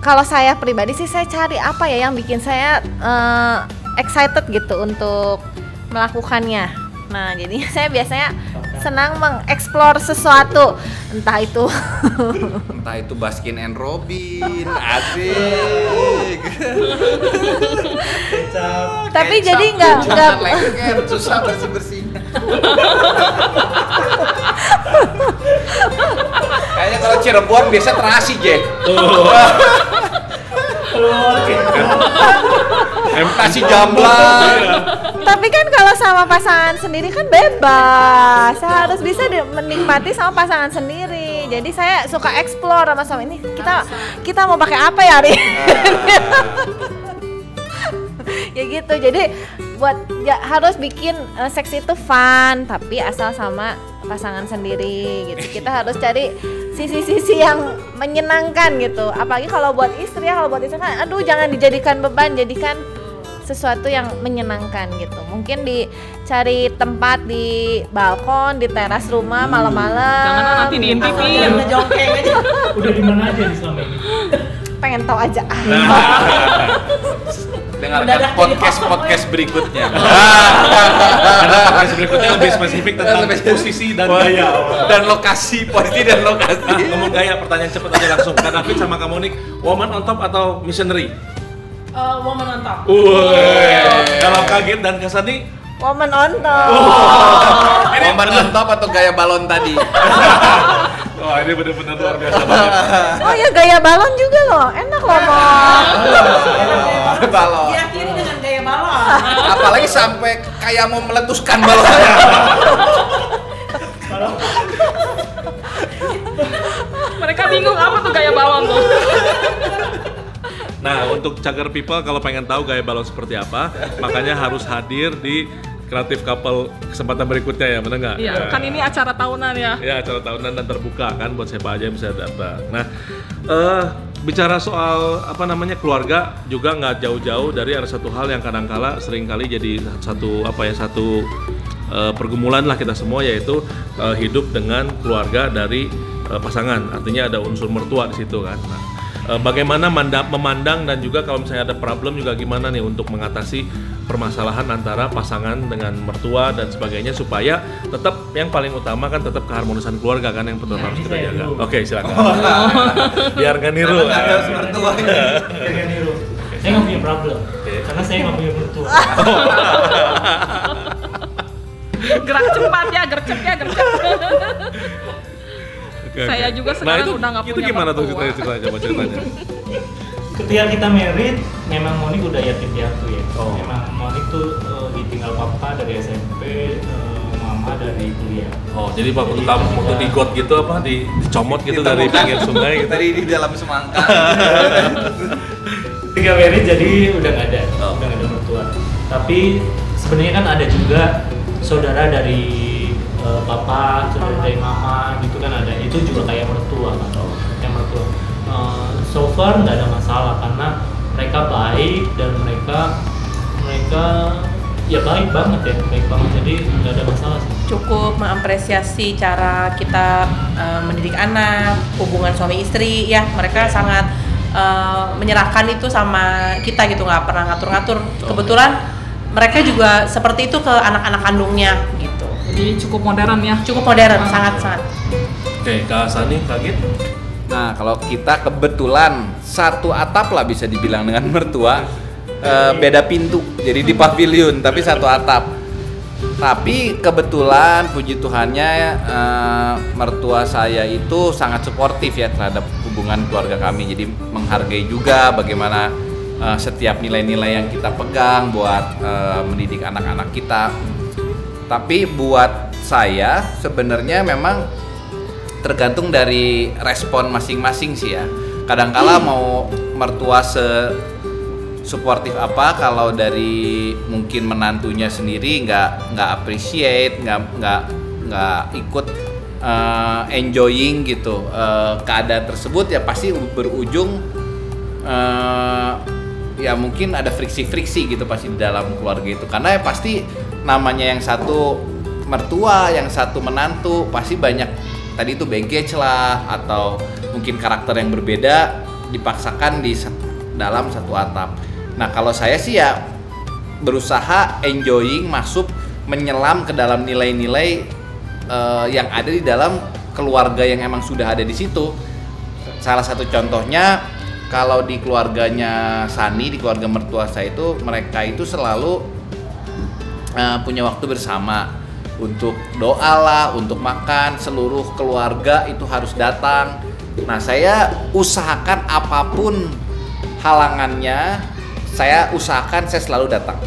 kalau saya pribadi sih saya cari apa ya yang bikin saya eh, excited gitu untuk melakukannya. Nah, jadi saya biasanya senang mengeksplor sesuatu, entah itu Entah itu Baskin and Robin, asik. tapi Kecap, jadi nggak nggak lengket, susah bersih bersih. Kayaknya kalau Cirebon biasa terasi, Jack. Nasi jamblang. Tapi kan kalau sama pasangan sendiri kan bebas. Saya harus bisa menikmati sama pasangan sendiri. Jadi saya suka explore sama suami ini. Kita kita mau pakai apa ya hari? ini?" ya gitu. Jadi buat ya harus bikin eh, seks itu fun, tapi asal sama pasangan sendiri gitu. Kita harus cari sisi-sisi yang menyenangkan gitu. Apalagi kalau buat istri ya, kalau buat istri kan aduh jangan dijadikan beban, jadikan sesuatu yang menyenangkan gitu. Mungkin dicari tempat di balkon, di teras rumah malam-malam. Jangan nanti diintipin. aja udah di mana aja di selama ini Pengen tahu aja. Dengarkan podcast podcast berikutnya. karena podcast berikutnya lebih spesifik tentang Lebih- posisi dan gaya dan lokasi, posisi dan Nah, lokasi. ngomong gaya pertanyaan cepet aja langsung Kak David sama Kak Monik woman on top atau missionary? Eh, woman on top kalau kaget dan Kak Sani Woman on top. Momen on top atau gaya balon tadi? Wah ini bener-bener luar biasa banget Oh ya gaya balon juga loh. Enak loh, Mom. balon. diakhiri dengan gaya balon Apalagi sampai kayak mau meletuskan balon. Mereka bingung apa tuh gaya balon tuh. Nah untuk cagar people kalau pengen tahu gaya balon seperti apa Makanya harus hadir di Creative Couple kesempatan berikutnya ya, bener nggak? Iya, kan ini acara tahunan ya. Ya acara tahunan dan terbuka kan buat siapa aja yang bisa datang. Nah, eh bicara soal apa namanya keluarga juga nggak jauh-jauh dari ada satu hal yang kadang-kala sering kali jadi satu apa ya satu eh, pergumulan lah kita semua yaitu eh, hidup dengan keluarga dari eh, pasangan. Artinya ada unsur mertua di situ kan. Nah, eh, bagaimana manda- memandang dan juga kalau misalnya ada problem juga gimana nih untuk mengatasi permasalahan antara pasangan dengan mertua dan sebagainya supaya tetap yang paling utama kan tetap keharmonisan keluarga kan yang tetap harus kita jaga. Oke, silakan. Biar nggak niru. Jangan niru. Saya nggak punya problem, karena saya nggak punya mertua. Gerak cepat ya, gercep ya, gercep. Saya juga nah, sekarang itu, udah nggak itu punya gimana tuh ceritanya, ceritanya coba ceritanya. Ketika kita married, memang Monik udah yatim piatu ya. Oh. Memang Monik tuh eh, ditinggal papa dari SMP, eh, mama dari kuliah. Oh, jadi waktu Jadi kamu waktu di got gitu apa di dicomot gitu dari pinggir sungai gitu. Tadi di dalam semangka. Ketika married jadi udah nggak ada, Oh. udah nggak ada mertua. Tapi sebenarnya kan ada juga saudara dari eh, papa, saudara dari mama gitu kan ada. Itu juga kayak mertua kan, kayak mertua. Eh, so far nggak ada masalah karena mereka baik dan mereka mereka ya baik banget ya, baik banget. Jadi nggak ada masalah sih. cukup mengapresiasi cara kita eh, mendidik anak, hubungan suami istri, ya mereka sangat eh, menyerahkan itu sama kita gitu, nggak pernah ngatur-ngatur. Kebetulan mereka juga seperti itu ke anak-anak kandungnya gitu. Jadi cukup modern ya. Cukup modern, sangat-sangat. Oke, Kak Sani kaget. Nah, kalau kita kebetulan satu atap lah bisa dibilang dengan mertua, eh, beda pintu. Jadi di pavilion, tapi satu atap. Tapi kebetulan puji Tuhannya eh, mertua saya itu sangat suportif ya terhadap hubungan keluarga kami. Jadi menghargai juga bagaimana eh, setiap nilai-nilai yang kita pegang buat eh, mendidik anak-anak kita. Tapi buat saya sebenarnya memang tergantung dari respon masing-masing sih ya. Kadangkala mau mertua se suportif apa kalau dari mungkin menantunya sendiri nggak nggak appreciate nggak nggak nggak ikut eh, enjoying gitu eh, keadaan tersebut ya pasti berujung eh, ya mungkin ada friksi-friksi gitu pasti di dalam keluarga itu karena ya pasti namanya yang satu mertua yang satu menantu pasti banyak tadi itu baggage lah atau mungkin karakter yang berbeda dipaksakan di dalam satu atap. Nah kalau saya sih ya berusaha enjoying masuk menyelam ke dalam nilai-nilai eh, yang ada di dalam keluarga yang emang sudah ada di situ. Salah satu contohnya kalau di keluarganya Sani di keluarga mertua saya itu mereka itu selalu eh, punya waktu bersama untuk doa lah, untuk makan, seluruh keluarga itu harus datang. Nah, saya usahakan apa pun halangannya, saya usahakan saya selalu datang.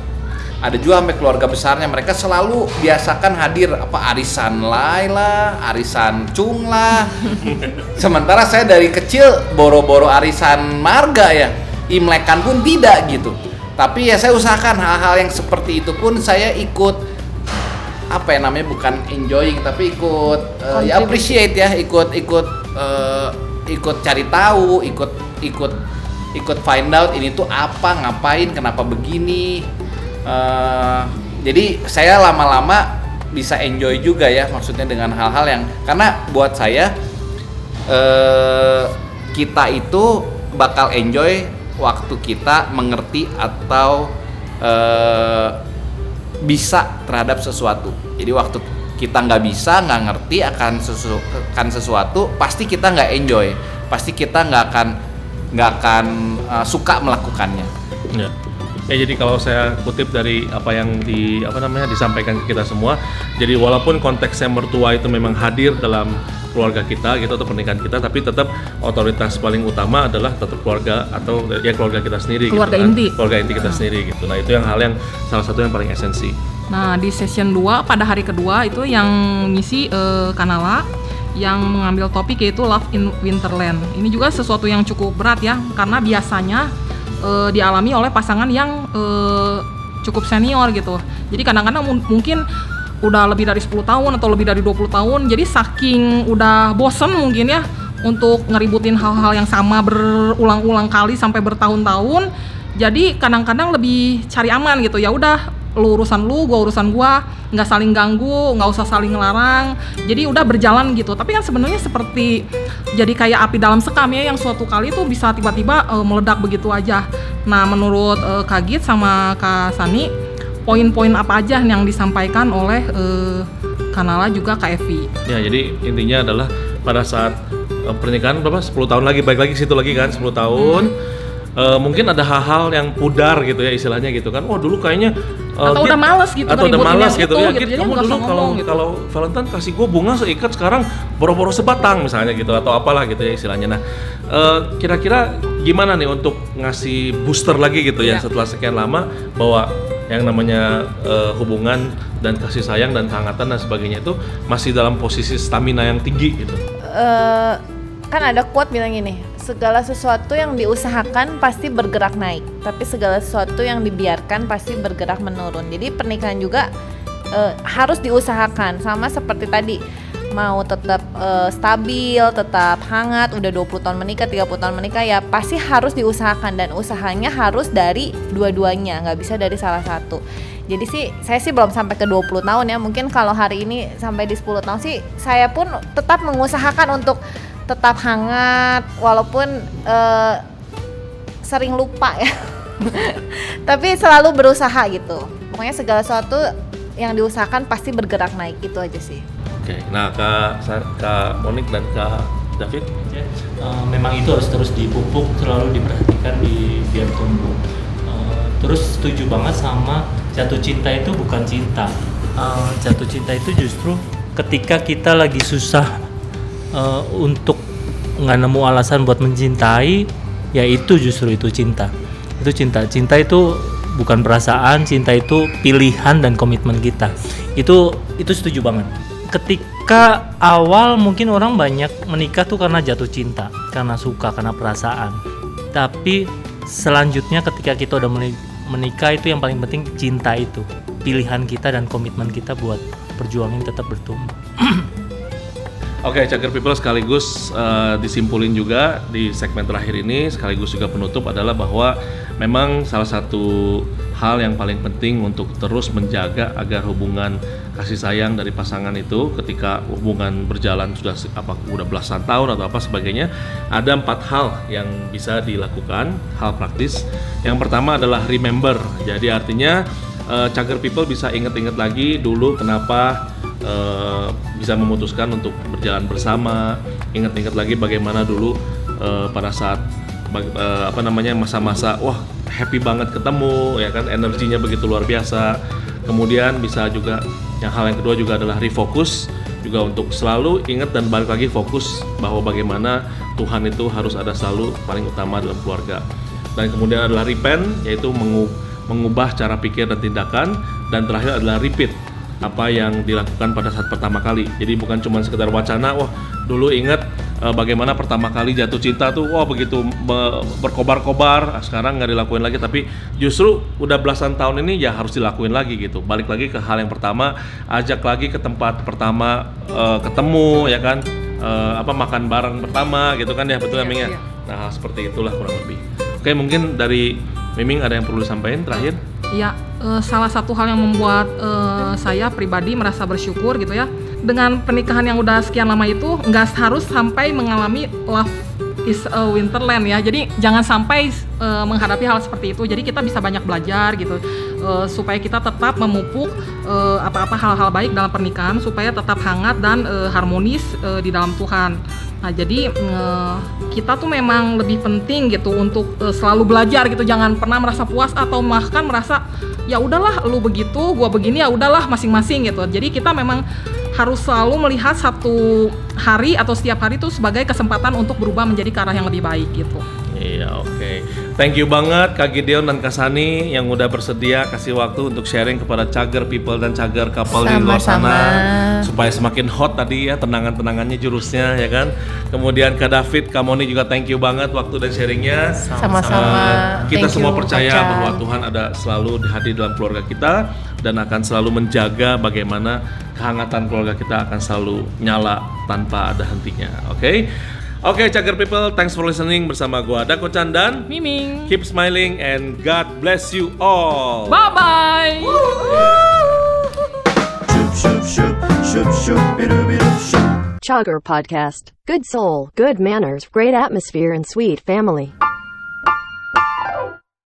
Ada juga sampai keluarga besarnya mereka selalu biasakan hadir apa arisan lai lah, arisan cung lah. Sementara saya dari kecil boro-boro arisan marga ya, imlekan pun tidak gitu. Tapi ya saya usahakan hal-hal yang seperti itu pun saya ikut apa ya namanya bukan enjoying tapi ikut eh, ya appreciate ya ikut ikut eh, ikut cari tahu ikut ikut ikut find out ini tuh apa ngapain kenapa begini. Eh, jadi saya lama-lama bisa enjoy juga ya maksudnya dengan hal-hal yang karena buat saya eh, kita itu bakal enjoy waktu kita mengerti atau eh, bisa terhadap sesuatu. Jadi waktu kita nggak bisa, nggak ngerti akan, sesu- akan sesuatu, pasti kita nggak enjoy, pasti kita nggak akan nggak akan uh, suka melakukannya. Ya. Ya jadi kalau saya kutip dari apa yang di apa namanya disampaikan ke kita semua, jadi walaupun konteksnya mertua itu memang hadir dalam keluarga kita gitu atau pernikahan kita, tapi tetap otoritas paling utama adalah tetap keluarga atau ya keluarga kita sendiri Keluarga gitu kan. inti. Keluarga inti kita sendiri gitu. Nah, itu yang hal yang salah satu yang paling esensi. Nah, di session 2 pada hari kedua itu yang ngisi eh, Kanala yang mengambil topik yaitu Love in Winterland. Ini juga sesuatu yang cukup berat ya karena biasanya eh, dialami oleh pasangan yang eh, cukup senior gitu. Jadi kadang-kadang mun- mungkin udah lebih dari 10 tahun atau lebih dari 20 tahun. Jadi saking udah bosen mungkin ya untuk ngeributin hal-hal yang sama berulang-ulang kali sampai bertahun-tahun. Jadi kadang-kadang lebih cari aman gitu. Ya udah lu urusan lu gua urusan gua nggak saling ganggu nggak usah saling ngelarang jadi udah berjalan gitu tapi kan sebenarnya seperti jadi kayak api dalam sekam ya yang suatu kali tuh bisa tiba-tiba eh, meledak begitu aja nah menurut eh, Kak Git sama Kak Sani poin-poin apa aja yang disampaikan oleh eh, Kanala juga Kak Evi Ya, jadi intinya adalah pada saat eh, pernikahan berapa? 10 tahun lagi, baik lagi situ lagi kan, 10 tahun. Eh, mungkin ada hal-hal yang pudar gitu ya istilahnya gitu kan. Oh, dulu kayaknya eh, Atau Git- udah males gitu Atau udah yang gitu itu ya. gitu. Kamu dulu kalau gitu. kalau Valentine kasih gue bunga seikat sekarang boro-boro sebatang misalnya gitu atau apalah gitu ya istilahnya. Nah, eh, kira-kira gimana nih untuk ngasih booster lagi gitu ya Iya. setelah sekian lama bahwa yang namanya eh, hubungan dan kasih sayang dan kehangatan dan sebagainya itu masih dalam posisi stamina yang tinggi gitu. Eh, kan ada quote bilang gini, segala sesuatu yang diusahakan pasti bergerak naik, tapi segala sesuatu yang dibiarkan pasti bergerak menurun. Jadi pernikahan juga eh, harus diusahakan, sama seperti tadi mau tetap eh, stabil, tetap hangat, udah 20 tahun menikah, 30 tahun menikah ya pasti harus diusahakan dan usahanya harus dari dua-duanya, nggak bisa dari salah satu. Jadi sih saya sih belum sampai ke 20 tahun ya. Mungkin kalau hari ini sampai di 10 tahun sih saya pun tetap mengusahakan untuk tetap hangat walaupun eh, sering lupa ya. Tapi selalu berusaha gitu. Pokoknya segala sesuatu yang diusahakan pasti bergerak naik itu aja sih. Oke, nah Kak, Kak Monik dan Kak David, Ya, eh, memang itu harus terus dipupuk selalu diperhatikan di biar tumbuh Eh, terus setuju banget sama jatuh cinta itu bukan cinta Eh, jatuh cinta itu justru ketika kita lagi susah eh, untuk nggak nemu alasan buat mencintai ya itu justru itu cinta. Itu cinta. Cinta itu bukan perasaan cinta itu pilihan dan komitmen kita. Itu itu setuju banget. Ketika awal mungkin orang banyak menikah tuh karena jatuh cinta karena suka karena perasaan. Tapi selanjutnya ketika kita udah meni- menikah itu yang paling penting cinta itu. Pilihan kita dan komitmen kita buat perjuangin tetap bertumbuh Oke, Cager People sekaligus eh, disimpulin juga di segmen terakhir ini sekaligus juga penutup adalah bahwa memang salah satu hal yang paling penting untuk terus menjaga agar hubungan kasih sayang dari pasangan itu ketika hubungan berjalan sudah apa udah belasan tahun atau apa sebagainya ada empat hal yang bisa dilakukan hal praktis. Yang pertama adalah remember. Jadi artinya eh, Cager People bisa inget-inget lagi dulu kenapa eh, bisa memutuskan untuk berjalan bersama. Ingat-ingat lagi bagaimana dulu eh, pada saat eh, apa namanya masa-masa wah happy banget ketemu ya kan energinya begitu luar biasa. Kemudian bisa juga yang hal yang kedua juga adalah refocus juga untuk selalu ingat dan balik lagi fokus bahwa bagaimana Tuhan itu harus ada selalu paling utama dalam keluarga. Dan kemudian adalah repent yaitu mengu- mengubah cara pikir dan tindakan dan terakhir adalah repeat apa yang dilakukan pada saat pertama kali. Jadi bukan cuma sekedar wacana, wah dulu ingat eh, bagaimana pertama kali jatuh cinta tuh, wah begitu be- berkobar-kobar, ah, sekarang nggak dilakuin lagi. Tapi justru udah belasan tahun ini ya harus dilakuin lagi gitu. Balik lagi ke hal yang pertama, ajak lagi ke tempat pertama eh, ketemu ya kan, Eh, apa makan bareng pertama gitu kan ya betul ya Iya, Ming ya. iya. Nah seperti itulah kurang lebih. Oke mungkin dari Miming ada yang perlu disampaikan terakhir? Ya, eh, salah satu hal yang membuat eh, saya pribadi merasa bersyukur gitu ya. Dengan pernikahan yang udah sekian lama itu, nggak harus sampai mengalami love is a winterland ya. Jadi jangan sampai eh, menghadapi hal seperti itu. Jadi kita bisa banyak belajar gitu, eh, supaya kita tetap memupuk eh, apa-apa hal-hal baik dalam pernikahan, supaya tetap hangat dan eh, harmonis eh, di dalam Tuhan. Nah, jadi eh, kita tuh memang lebih penting gitu untuk eh, selalu belajar gitu. Jangan pernah merasa puas atau bahkan merasa ya udahlah lu begitu, gua begini ya udahlah masing-masing gitu. Jadi kita memang harus selalu melihat satu hari atau setiap hari itu sebagai kesempatan untuk berubah menjadi ke arah yang lebih baik gitu. Iya oke. Thank you banget Kak Gideon dan Kak Sani yang udah bersedia kasih waktu untuk sharing kepada cager people dan cager couple di luar sana supaya semakin hot tadi ya tenangan-tenangannya jurusnya ya kan. Kemudian Kak David, Kak Moni juga thank you banget waktu dan sharingnya. Sama-sama. Uh, kita Thank semua you, percaya Kak Chan. bahwa Tuhan ada selalu hadir dalam keluarga kita dan akan selalu menjaga bagaimana kehangatan keluarga kita akan selalu nyala tanpa ada hentinya. Oke. Oke, Cagar People, thanks for listening bersama gua Dako Candan. Miming. Keep smiling and God bless you all. Bye bye. Chugger Podcast. Good soul, good manners, great atmosphere, and sweet family.